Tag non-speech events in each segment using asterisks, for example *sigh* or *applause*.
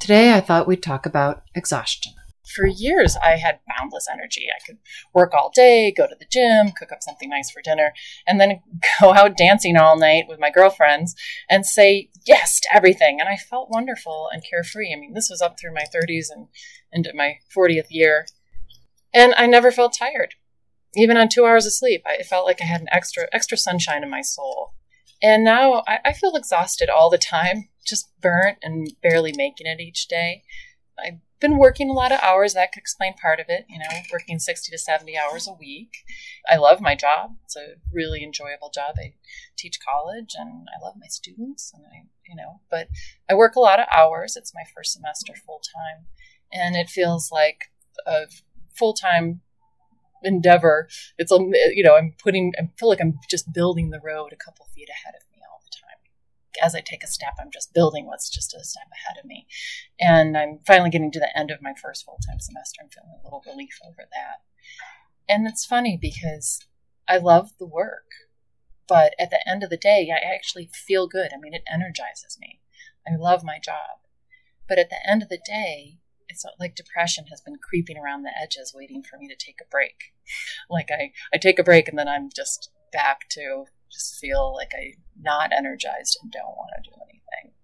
Today, I thought we'd talk about exhaustion. For years, I had boundless energy. I could work all day, go to the gym, cook up something nice for dinner, and then *laughs* go out dancing all night with my girlfriends and say yes to everything. And I felt wonderful and carefree. I mean, this was up through my 30s and into my 40th year. And I never felt tired. Even on two hours of sleep, I felt like I had an extra extra sunshine in my soul. And now I, I feel exhausted all the time just burnt and barely making it each day. I've been working a lot of hours. That could explain part of it, you know, working 60 to 70 hours a week. I love my job. It's a really enjoyable job. I teach college and I love my students and I, you know, but I work a lot of hours. It's my first semester full time and it feels like a full time endeavor. It's, a—you know, I'm putting, I feel like I'm just building the road a couple feet ahead of me all the time. as I take a step, I'm just building what's just a step ahead of me. And I'm finally getting to the end of my first full time semester. I'm feeling a little relief over that. And it's funny because I love the work, but at the end of the day, I actually feel good. I mean, it energizes me. I love my job. But at the end of the day, it's like depression has been creeping around the edges waiting for me to take a break. Like I, I take a break and then I'm just back to just feel like I'm not energized and don't want to do anything.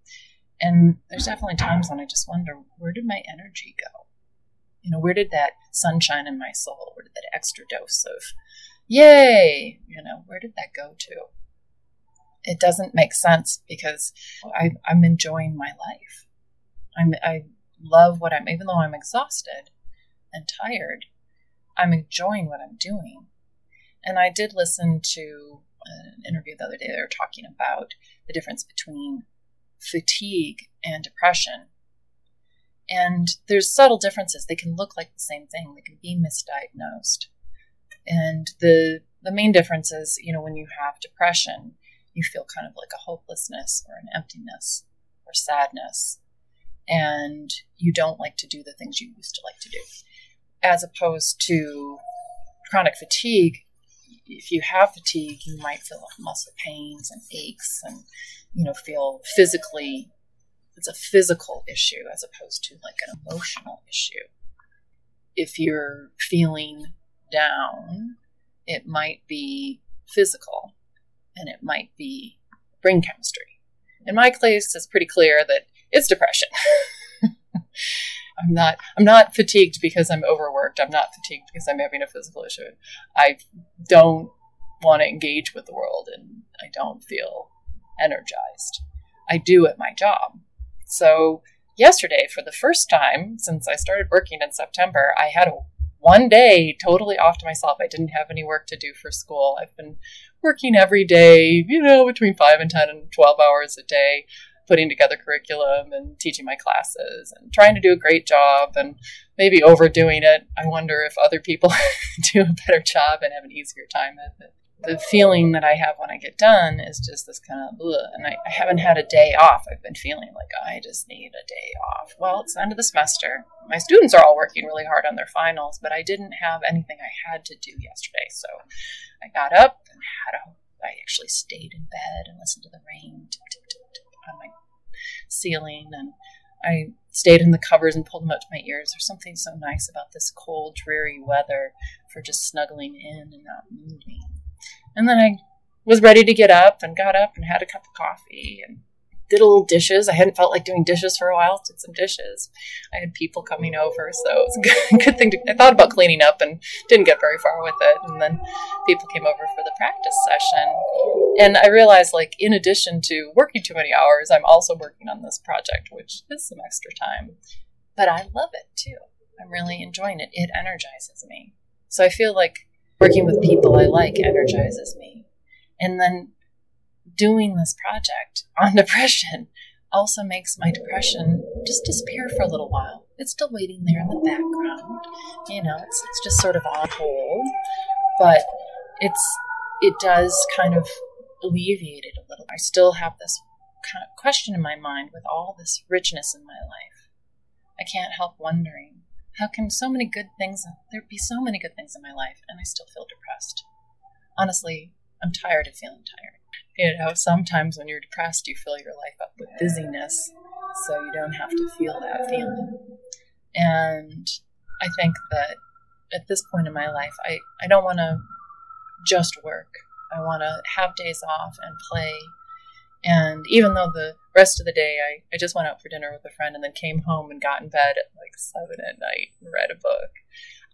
And there's definitely times when I just wonder, where did my energy go? You know, where did that sunshine in my soul, where did that extra dose of yay, you know, where did that go to? It doesn't make sense because I, I'm enjoying my life. I'm, I love what I'm, even though I'm exhausted and tired, I'm enjoying what I'm doing. And I did listen to an interview the other day, they were talking about the difference between fatigue and depression. And there's subtle differences. They can look like the same thing, they can be misdiagnosed. And the the main difference is, you know, when you have depression, you feel kind of like a hopelessness or an emptiness or sadness. And you don't like to do the things you used to like to do. As opposed to chronic fatigue, if you have fatigue, you might feel muscle pains and aches and, you know, feel physically, it's a physical issue as opposed to like an emotional issue. If you're feeling down, it might be physical and it might be brain chemistry. In my case, it's pretty clear that it's depression. *laughs* I'm not I'm not fatigued because I'm overworked. I'm not fatigued because I'm having a physical issue. I don't want to engage with the world and I don't feel energized. I do at my job. So yesterday for the first time since I started working in September, I had a one day totally off to myself. I didn't have any work to do for school. I've been working every day, you know, between 5 and 10 and 12 hours a day putting together curriculum and teaching my classes and trying to do a great job and maybe overdoing it. I wonder if other people *laughs* do a better job and have an easier time it. The feeling that I have when I get done is just this kind of, ugh, and I, I haven't had a day off. I've been feeling like I just need a day off. Well, it's the end of the semester. My students are all working really hard on their finals, but I didn't have anything I had to do yesterday. So I got up and had a, I actually stayed in bed and listened to the rain on my ceiling and I stayed in the covers and pulled them up to my ears. There's something so nice about this cold, dreary weather for just snuggling in and not moving. And then I was ready to get up and got up and had a cup of coffee and did a little dishes. I hadn't felt like doing dishes for a while. Did some dishes. I had people coming over, so it was a good, *laughs* good thing. To, I thought about cleaning up and didn't get very far with it. And then people came over for the practice session, and I realized, like, in addition to working too many hours, I'm also working on this project, which is some extra time. But I love it too. I'm really enjoying it. It energizes me. So I feel like working with people I like energizes me. And then doing this project on *laughs* depression also makes my depression just disappear for a little while. it's still waiting there in the background. You know, it's it's just sort of on hold, but it's it does kind of alleviate it a little. I still have this kind of question in my mind with all this richness in my life. I can't help wondering how can so many good things there be so many good things in my life and I still feel depressed. Honestly, I'm tired of feeling tired. You know, sometimes when you're depressed, you fill your life up with busyness, so you don't have to feel that feeling. And I think that at this point in my life, I, I don't want to just work. I want to have days off and play. And even though the rest of the day I, I just went out for dinner with a friend and then came home and got in bed at like seven at night and read a book,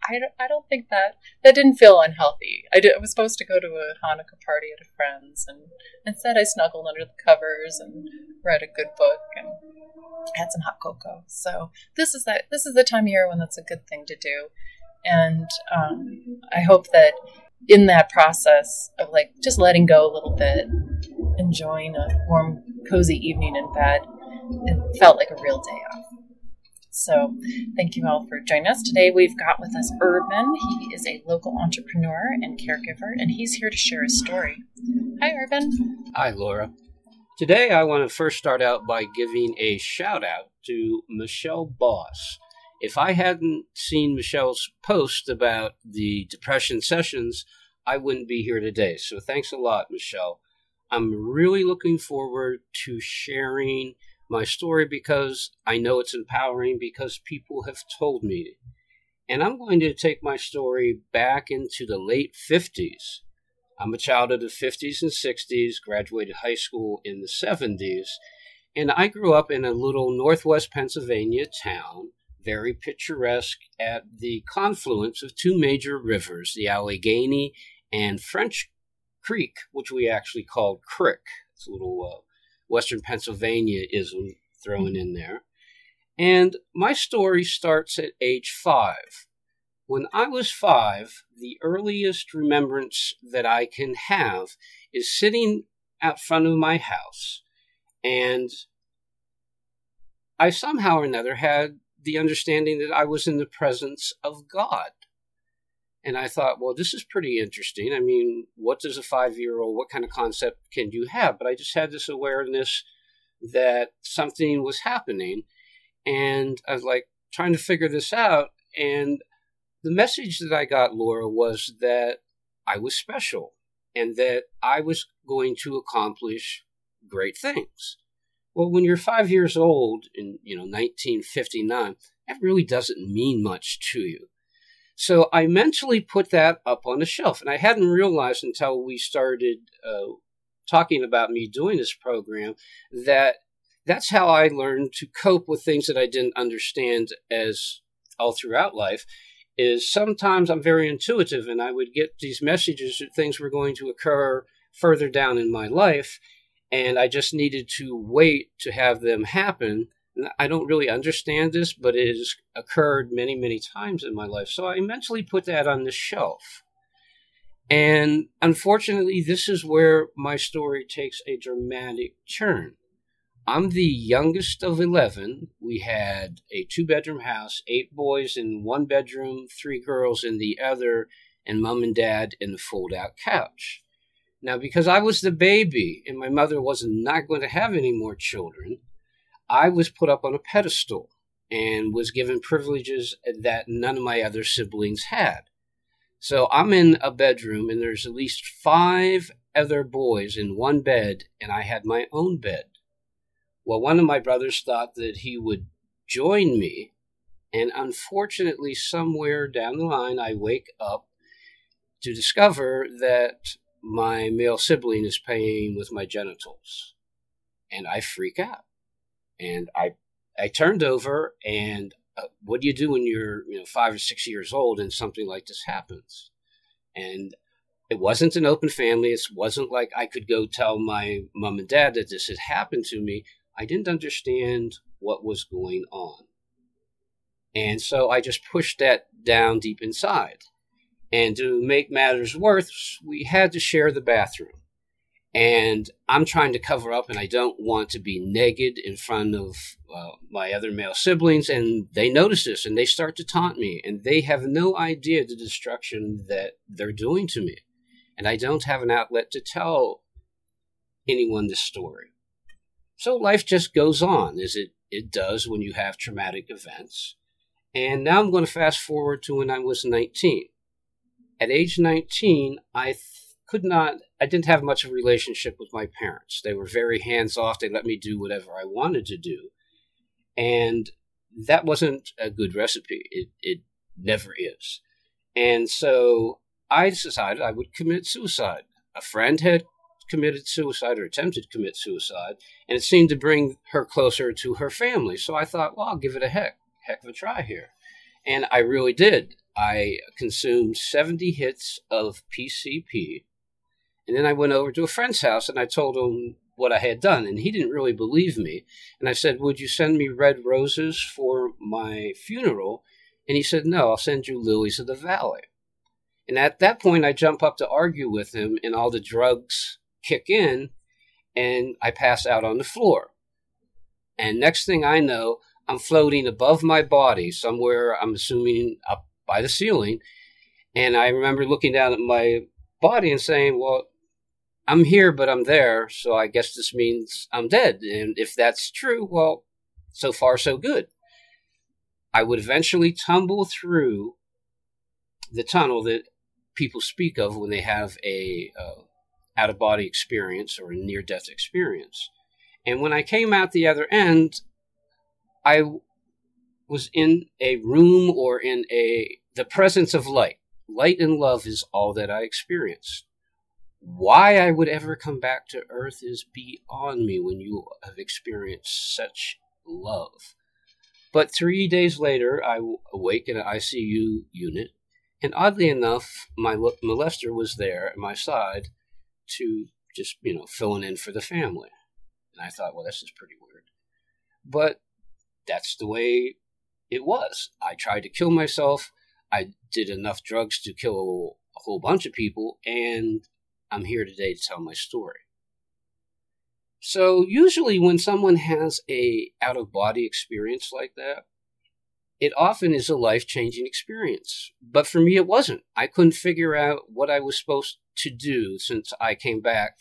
I don't, I don't think that that didn't feel unhealthy. I, did, I was supposed to go to a Hanukkah party at a friend's, and instead I snuggled under the covers and read a good book and had some hot cocoa. So this is that this is the time of year when that's a good thing to do, and um, I hope that in that process of like just letting go a little bit, enjoying a warm, cozy evening in bed, it felt like a real day off. So, thank you all for joining us. Today, we've got with us Urban. He is a local entrepreneur and caregiver, and he's here to share his story. Hi, Urban. Hi, Laura. Today, I want to first start out by giving a shout out to Michelle Boss. If I hadn't seen Michelle's post about the depression sessions, I wouldn't be here today. So, thanks a lot, Michelle. I'm really looking forward to sharing my story because I know it's empowering because people have told me. And I'm going to take my story back into the late 50s. I'm a child of the 50s and 60s, graduated high school in the 70s, and I grew up in a little northwest Pennsylvania town, very picturesque at the confluence of two major rivers, the Allegheny and French Creek, which we actually called Crick. It's a little uh, Western Pennsylvania ism thrown in there. And my story starts at age five. When I was five, the earliest remembrance that I can have is sitting out front of my house, and I somehow or another had the understanding that I was in the presence of God. And I thought, well, this is pretty interesting. I mean, what does a five year old, what kind of concept can you have? But I just had this awareness that something was happening. And I was like trying to figure this out. And the message that I got, Laura, was that I was special and that I was going to accomplish great things. Well, when you're five years old in you know 1959, that really doesn't mean much to you. So I mentally put that up on the shelf, and I hadn't realized until we started uh, talking about me doing this program that that's how I learned to cope with things that I didn't understand as all throughout life. Is sometimes I'm very intuitive, and I would get these messages that things were going to occur further down in my life, and I just needed to wait to have them happen I don't really understand this, but it has occurred many, many times in my life. So I mentally put that on the shelf. And unfortunately, this is where my story takes a dramatic turn. I'm the youngest of 11. We had a two bedroom house, eight boys in one bedroom, three girls in the other, and mom and dad in the fold out couch. Now, because I was the baby and my mother was not going to have any more children, I was put up on a pedestal and was given privileges that none of my other siblings had. So I'm in a bedroom and there's at least five other boys in one bed, and I had my own bed. Well, one of my brothers thought that he would join me, and unfortunately, somewhere down the line, I wake up to discover that my male sibling is playing with my genitals, and I freak out and I I turned over and uh, what do you do when you're you know five or six years old and something like this happens? And it wasn't an open family. It wasn't like i could go tell my mom and dad that this had happened to me. I didn't understand what was going on. And so i just pushed that down deep inside. And to make matters worse we had to share the bathroom And I'm trying to cover up, and I don't want to be naked in front of uh, my other male siblings. And they notice this and they start to taunt me, and they have no idea the destruction that they're doing to me. And I don't have an outlet to tell anyone this story. So life just goes on as it, it does when you have traumatic events. And now I'm going to fast forward to when I was 19. At age 19, I could not, I didn't have much of a relationship with my parents. They were very hands off. They let me do whatever I wanted to do. And that wasn't a good recipe. It, it never is. And so I decided I would commit suicide. A friend had committed suicide or attempted to commit suicide, and it seemed to bring her closer to her family. So I thought, well, I'll give it a heck, heck of a try here. And I really did. I consumed 70 hits of PCP, and then I went over to a friend's house and I told him what I had done, and he didn't really believe me. And I said, Would you send me red roses for my funeral? And he said, No, I'll send you lilies of the valley. And at that point, I jump up to argue with him, and all the drugs kick in, and I pass out on the floor. And next thing I know, I'm floating above my body somewhere, I'm assuming up by the ceiling. And I remember looking down at my body and saying, Well, I'm here, but I'm there. So I guess this means I'm dead. And if that's true, well, so far, so good. I would eventually tumble through the tunnel that people speak of when they have a uh, out of body experience or a near death experience. And when I came out the other end, I was in a room or in a the presence of light. Light and love is all that I experienced. Why I would ever come back to earth is beyond me when you have experienced such love. But three days later, I awake in an ICU unit, and oddly enough, my molester was there at my side to just, you know, filling in for the family. And I thought, well, this is pretty weird. But that's the way it was. I tried to kill myself. I did enough drugs to kill a whole bunch of people, and I'm here today to tell my story. So usually when someone has a out of body experience like that, it often is a life-changing experience. But for me it wasn't. I couldn't figure out what I was supposed to do since I came back.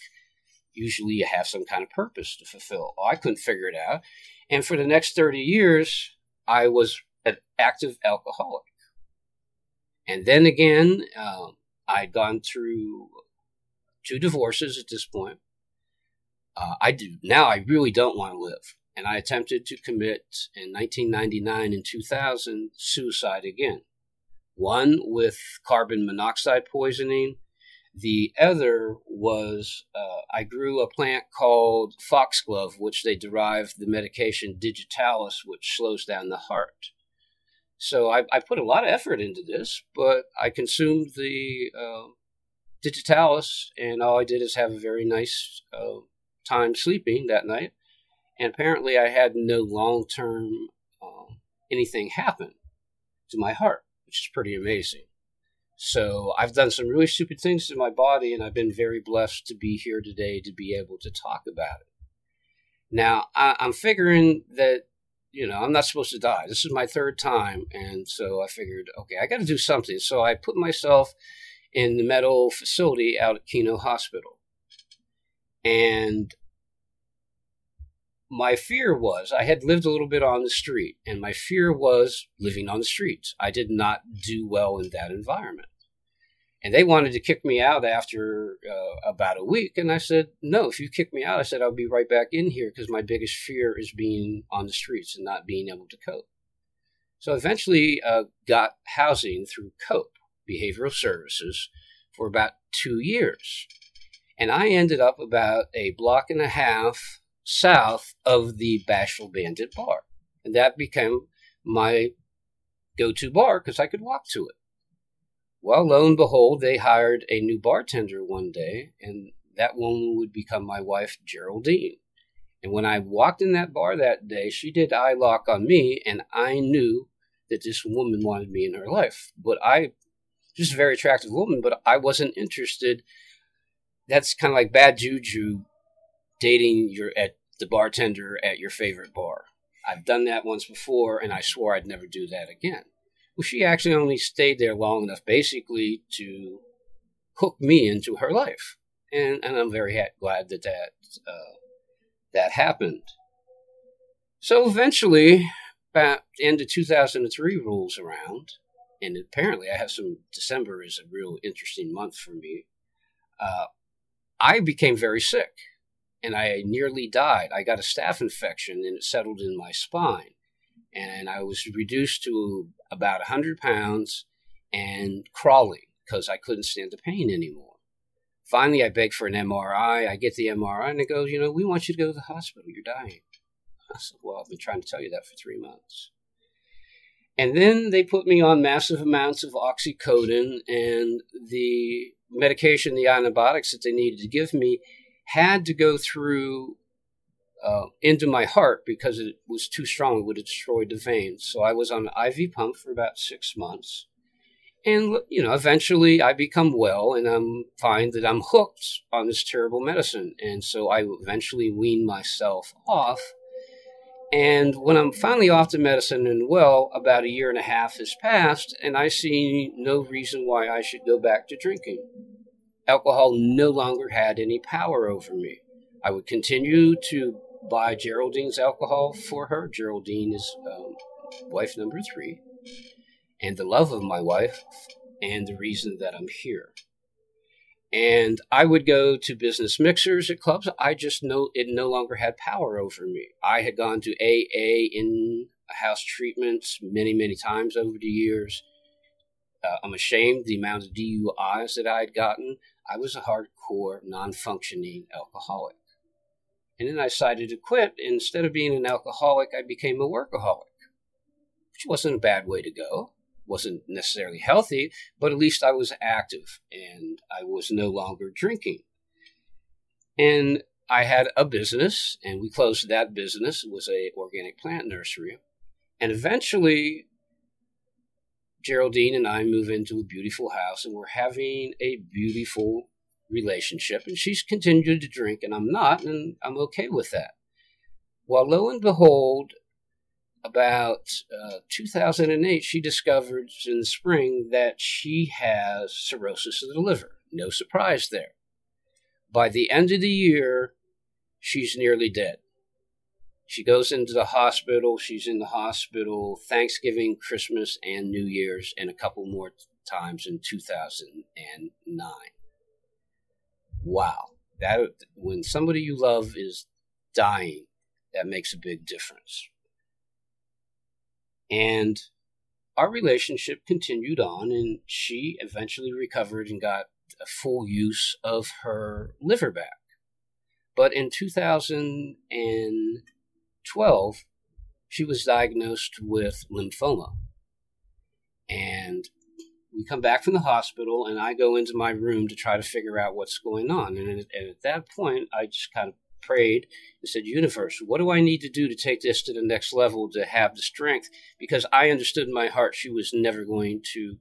Usually you have some kind of purpose to fulfill. I couldn't figure it out. And for the next 30 years, I was an active alcoholic. And then again, um, I'd gone through two divorces at this point. Uh, I do now. I really don't want to live, and I attempted to commit in 1999 and 2000 suicide again. One with carbon monoxide poisoning, the other was uh, I grew a plant called foxglove, which they derived the medication digitalis, which slows down the heart. So I, I put a lot of effort into this, but I consumed the uh, digitalis, and all I did is have a very nice uh, time sleeping that night. And apparently, I had no long term uh, anything happen to my heart, which is pretty amazing. So I've done some really stupid things to my body, and I've been very blessed to be here today to be able to talk about it. Now, I, I'm figuring that, you know, I'm not supposed to die. This is my third time, and so I figured, okay, I got to do something. So I put myself in the metal facility out at Kino Hospital. And my fear was I had lived a little bit on the street, and my fear was living on the streets. I did not do well in that environment. And they wanted to kick me out after uh, about a week. And I said, no, if you kick me out, I said, I'll be right back in here because my biggest fear is being on the streets and not being able to cope. So eventually uh, got housing through COPE, Behavioral Services, for about two years. And I ended up about a block and a half south of the Bashful Bandit bar. And that became my go to bar because I could walk to it. Well, lo and behold, they hired a new bartender one day, and that woman would become my wife, Geraldine. And when I walked in that bar that day, she did eye lock on me, and I knew that this woman wanted me in her life. But I, just a very attractive woman, but I wasn't interested that's kind of like bad juju dating your at the bartender at your favorite bar. I've done that once before, and I swore I'd never do that again. Well, she actually only stayed there long enough, basically, to hook me into her life, and and I'm very ha- glad that that uh, that happened. So eventually, about the end of 2003 rolls around, and apparently I have some. December is a real interesting month for me. Uh, I became very sick and I nearly died. I got a staph infection and it settled in my spine. And I was reduced to about 100 pounds and crawling because I couldn't stand the pain anymore. Finally, I begged for an MRI. I get the MRI and it goes, you know, we want you to go to the hospital. You're dying. I said, well, I've been trying to tell you that for three months. And then they put me on massive amounts of oxycodone and the medication, the antibiotics that they needed to give me had to go through uh, into my heart because it was too strong. It would have destroyed the veins. So I was on an IV pump for about six months. And, you know, eventually I become well and I'm find that I'm hooked on this terrible medicine. And so I eventually wean myself off. And when I'm finally off the medicine and well, about a year and a half has passed, and I see no reason why I should go back to drinking alcohol no longer had any power over me. I would continue to buy Geraldine's alcohol for her. Geraldine is um, wife number three, and the love of my wife, and the reason that I'm here. And I would go to business mixers at clubs. I just know it no longer had power over me. I had gone to AA in house treatments many, many times over the years. Uh, I'm ashamed the amount of DUIs that I had gotten. I was a hardcore, non functioning alcoholic. And then I decided to quit. Instead of being an alcoholic, I became a workaholic, which wasn't a bad way to go. Wasn't necessarily healthy, but at least I was active and I was no longer drinking. And I had a business, and we closed that business. It was a organic plant nursery. And eventually, Geraldine and I move into a beautiful house and we're having a beautiful relationship. And she's continued to drink and I'm not, and I'm okay with that. Well, lo and behold, about uh, 2008, she discovered in the spring that she has cirrhosis of the liver. No surprise there. By the end of the year, she's nearly dead. She goes into the hospital. She's in the hospital Thanksgiving, Christmas, and New Year's, and a couple more times in 2009. Wow. That when somebody you love is dying, that makes a big difference. And our relationship continued on, and she eventually recovered and got a full use of her liver back. But in 2012, she was diagnosed with lymphoma. And we come back from the hospital, and I go into my room to try to figure out what's going on. And at that point, I just kind of prayed and said, Universe, what do I need to do to take this to the next level to have the strength? Because I understood in my heart she was never going to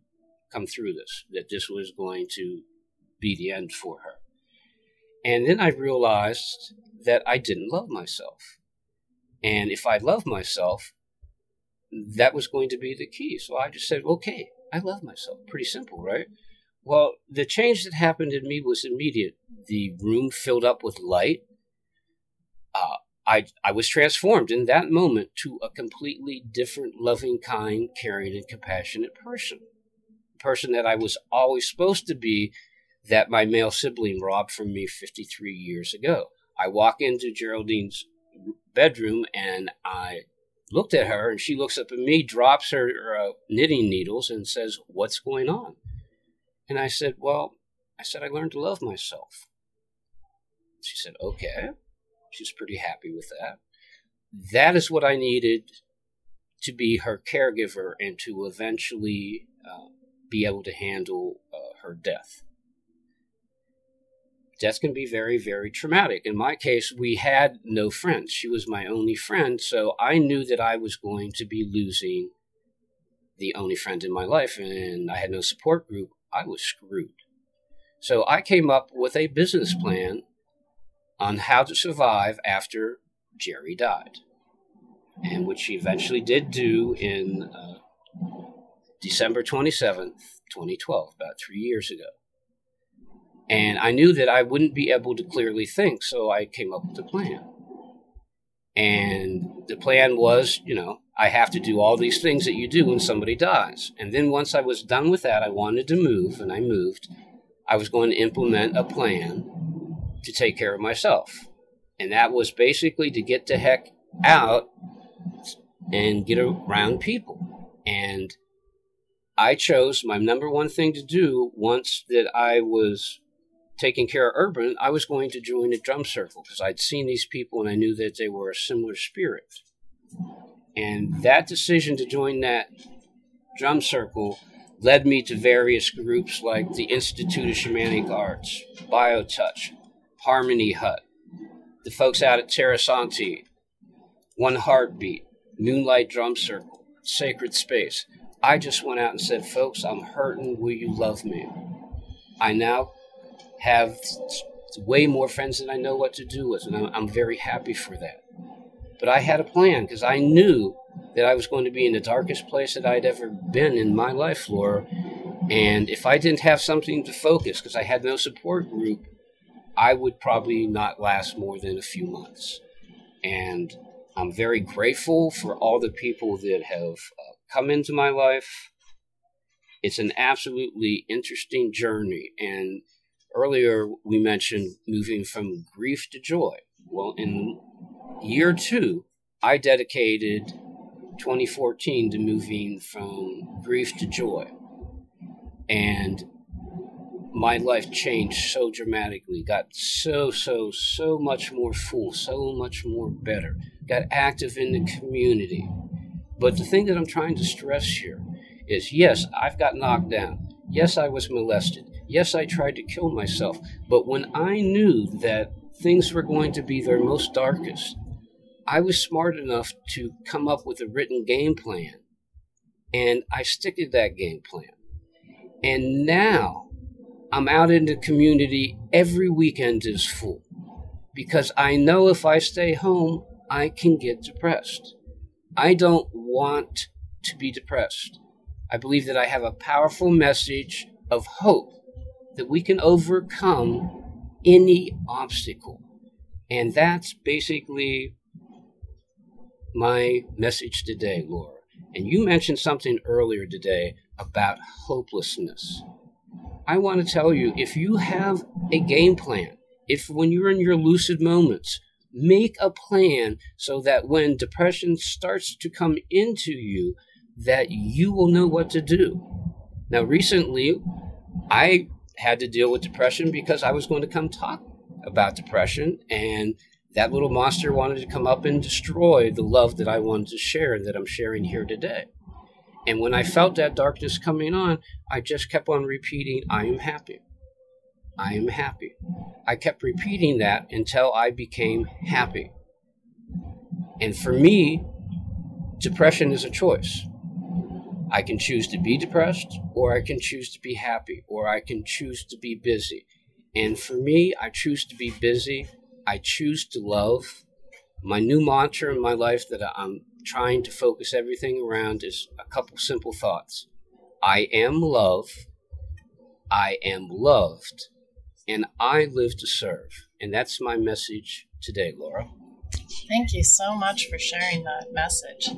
come through this, that this was going to be the end for her. And then I realized that I didn't love myself. And if I love myself, that was going to be the key. So I just said, okay, I love myself. Pretty simple, right? Well, the change that happened in me was immediate. The room filled up with light. Uh, I, I was transformed in that moment to a completely different, loving, kind, caring, and compassionate person. A person that I was always supposed to be, that my male sibling robbed from me 53 years ago. I walk into Geraldine's bedroom and I looked at her and she looks up at me, drops her uh, knitting needles, and says, What's going on? And I said, Well, I said, I learned to love myself. She said, Okay. She's pretty happy with that. That is what I needed to be her caregiver and to eventually uh, be able to handle uh, her death death can be very, very traumatic. In my case, we had no friends. She was my only friend, so I knew that I was going to be losing the only friend in my life, and I had no support group. I was screwed. So I came up with a business plan on how to survive after Jerry died, and which he eventually did do in uh, December 27th, 2012, about three years ago. And I knew that I wouldn't be able to clearly think, so I came up with a plan. And the plan was, you know, I have to do all these things that you do when somebody dies. And then once I was done with that, I wanted to move, and I moved. I was going to implement a plan to take care of myself. And that was basically to get the heck out and get around people. And I chose my number one thing to do once that I was taking care of Urban, I was going to join a drum circle because I'd seen these people and I knew that they were a similar spirit. And that decision to join that drum circle led me to various groups like the Institute of Shamanic Arts, BioTouch, Harmony Hut, the folks out at Terrasanti, One Heartbeat, Moonlight Drum Circle, Sacred Space. I just went out and said, folks, I'm hurting. Will you love me? I now have way more friends than I know what to do with, and I'm, I'm very happy for that. But I had a plan because I knew that I was going to be in the darkest place that I'd ever been in my life, Laura. And if I didn't have something to focus because I had no support group, I would probably not last more than a few months. And I'm very grateful for all the people that have uh, come into my life. It's an absolutely interesting journey. And earlier we mentioned moving from grief to joy. Well, in year two, I dedicated 2014 to moving from grief to joy. And my life changed so dramatically, got so, so, so much more full, so much more better, got active in the community. But the thing that I'm trying to stress here is yes, I've got knocked down. Yes, I was molested. Yes, I tried to kill myself. But when I knew that things were going to be their most darkest, I was smart enough to come up with a written game plan. And I stick to that game plan. And now I'm out in the community every weekend is full because I know if I stay home, I can get depressed. I don't want to be depressed. I believe that I have a powerful message of hope that we can overcome any obstacle. And that's basically my message today, Laura. And you mentioned something earlier today about hopelessness. I want to tell you if you have a game plan, if when you're in your lucid moments, make a plan so that when depression starts to come into you, that you will know what to do. Now, recently, I had to deal with depression because I was going to come talk about depression, and that little monster wanted to come up and destroy the love that I wanted to share and that I'm sharing here today. And when I felt that darkness coming on, I just kept on repeating, I am happy. I am happy. I kept repeating that until I became happy. And for me, depression is a choice. I can choose to be depressed, or I can choose to be happy, or I can choose to be busy. And for me, I choose to be busy. I choose to love. My new mantra in my life that I'm trying to focus everything around is a couple simple thoughts I am love, I am loved, and I live to serve. And that's my message today, Laura. Thank you so much for sharing that message.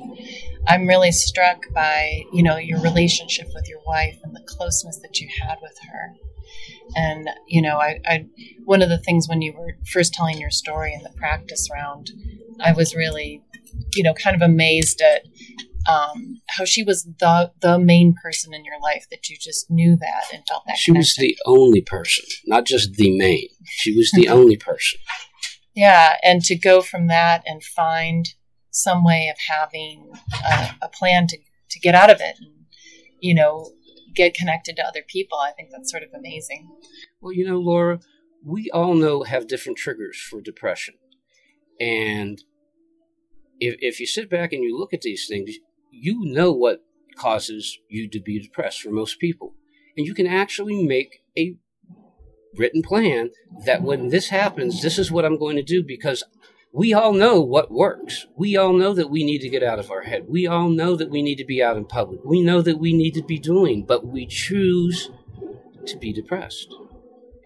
I'm really struck by, you know, your relationship with your wife and the closeness that you had with her. And, you know, I, I one of the things when you were first telling your story in the practice round, I was really you know, kind of amazed at um, how she was the the main person in your life that you just knew that and felt that. She connection. was the only person, not just the main. She was the *laughs* only person. Yeah, and to go from that and find some way of having a, a plan to to get out of it, and you know, get connected to other people. I think that's sort of amazing. Well, you know, Laura, we all know have different triggers for depression, and if, if you sit back and you look at these things, you know what causes you to be depressed for most people. And you can actually make a written plan that when this happens, this is what I'm going to do because we all know what works. We all know that we need to get out of our head. We all know that we need to be out in public. We know that we need to be doing, but we choose to be depressed.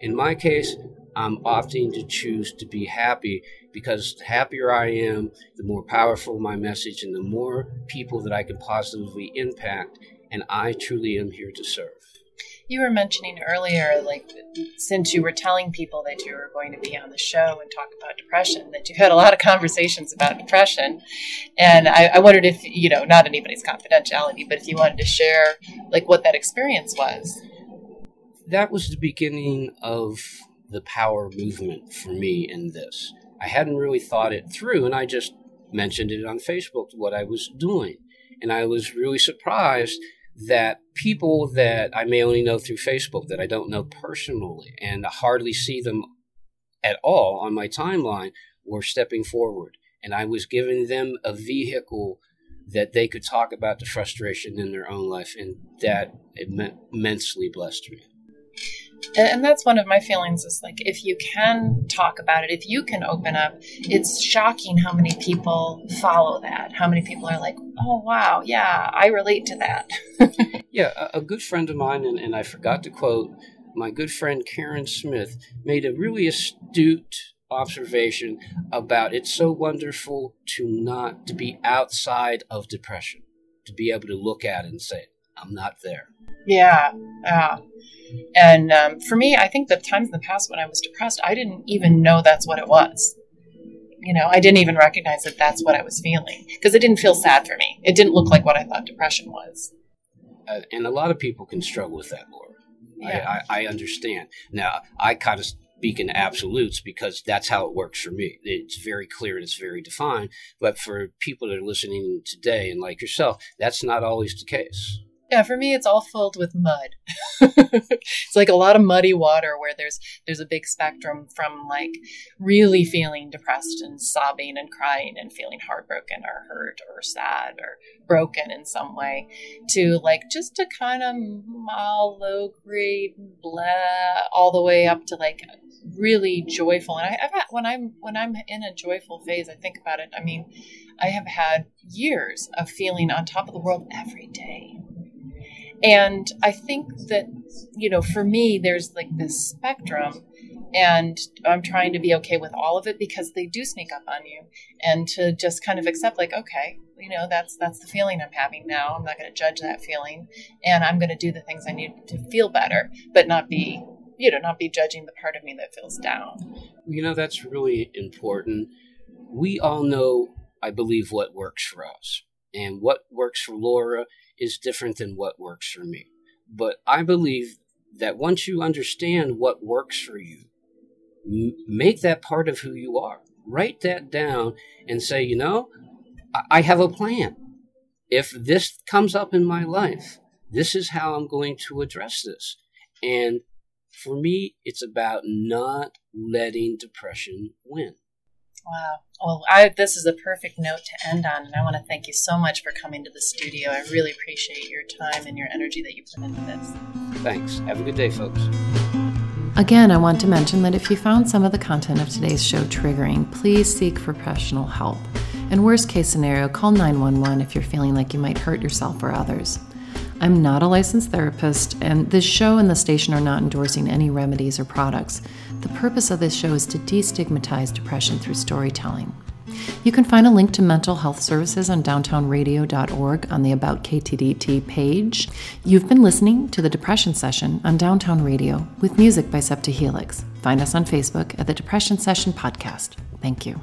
In my case, I'm opting to choose to be happy because the happier I am, the more powerful my message and the more people that I can positively impact. And I truly am here to serve. You were mentioning earlier, like, since you were telling people that you were going to be on the show and talk about depression, that you had a lot of conversations about depression. And I, I wondered if, you know, not anybody's confidentiality, but if you wanted to share, like, what that experience was. That was the beginning of the power movement for me in this. I hadn't really thought it through, and I just mentioned it on Facebook, what I was doing. And I was really surprised that people that I may only know through Facebook that I don't know personally and hardly see them at all on my timeline were stepping forward. And I was giving them a vehicle that they could talk about the frustration in their own life. And that immensely blessed me and that's one of my feelings is like if you can talk about it if you can open up it's shocking how many people follow that. How many people are like oh wow yeah i relate to that. *laughs* Yeah a, good friend of mine and, and i forgot to quote my good friend karen smith made a really astute observation about it's so wonderful to not to be outside of depression to be able to look at it and say i'm not there yeah yeah and um, for me, I think the times in the past when I was depressed, I didn't even know that's what it was. You know, I didn't even recognize that that's what I was feeling because it didn't feel sad for me. It didn't look like what I thought depression was. Uh, and a lot of people can struggle with that, Laura. Yeah. I, I, I understand. Now, I kind of speak in absolutes because that's how it works for me. It's very clear and it's very defined. But for people that are listening today and like yourself, that's not always the case. Yeah, for me, it's all filled with mud. *laughs* it's like a lot of muddy water where there's there's a big spectrum from like really feeling depressed and sobbing and crying and feeling heartbroken or hurt or sad or broken in some way to like just a kind of mild, low grade blah all the way up to like really joyful. And I, have had, when I'm when I'm in a joyful phase, I think about it. I mean, I have had years of feeling on top of the world every day and I think that, you know, for me, there's like this spectrum, and I'm trying to be okay with all of it because they do sneak up on you, and to just kind of accept, like, okay, you know, that's that's the feeling I'm having now. I'm not going to judge that feeling, and I'm going to do the things I need to feel better, but not be, you know, not be judging the part of me that feels down. You know, that's really important. We all know, I believe, what works for us, and what works for Laura is different than what works for me. But I believe that once you understand what works for you, make that part of who you are. Write that down and say, you know, I have a plan. If this comes up in my life, this is how I'm going to address this. And for me, it's about not letting depression win. Wow. Well, I, this is a perfect note to end on, and I want to thank you so much for coming to the studio. I really appreciate your time and your energy that you put into this. Thanks. Have a good day, folks. Again, I want to mention that if you found some of the content of today's show triggering, please seek professional help. In worst case scenario, call 911 if you're feeling like you might hurt yourself or others. I'm not a licensed therapist, and this show and the station are not endorsing any remedies or products. The purpose of this show is to destigmatize depression through storytelling. You can find a link to mental health services on downtownradio.org on the About KTDT page. You've been listening to the Depression Session on Downtown Radio with music by Septa Helix. Find us on Facebook at the Depression Session Podcast. Thank you.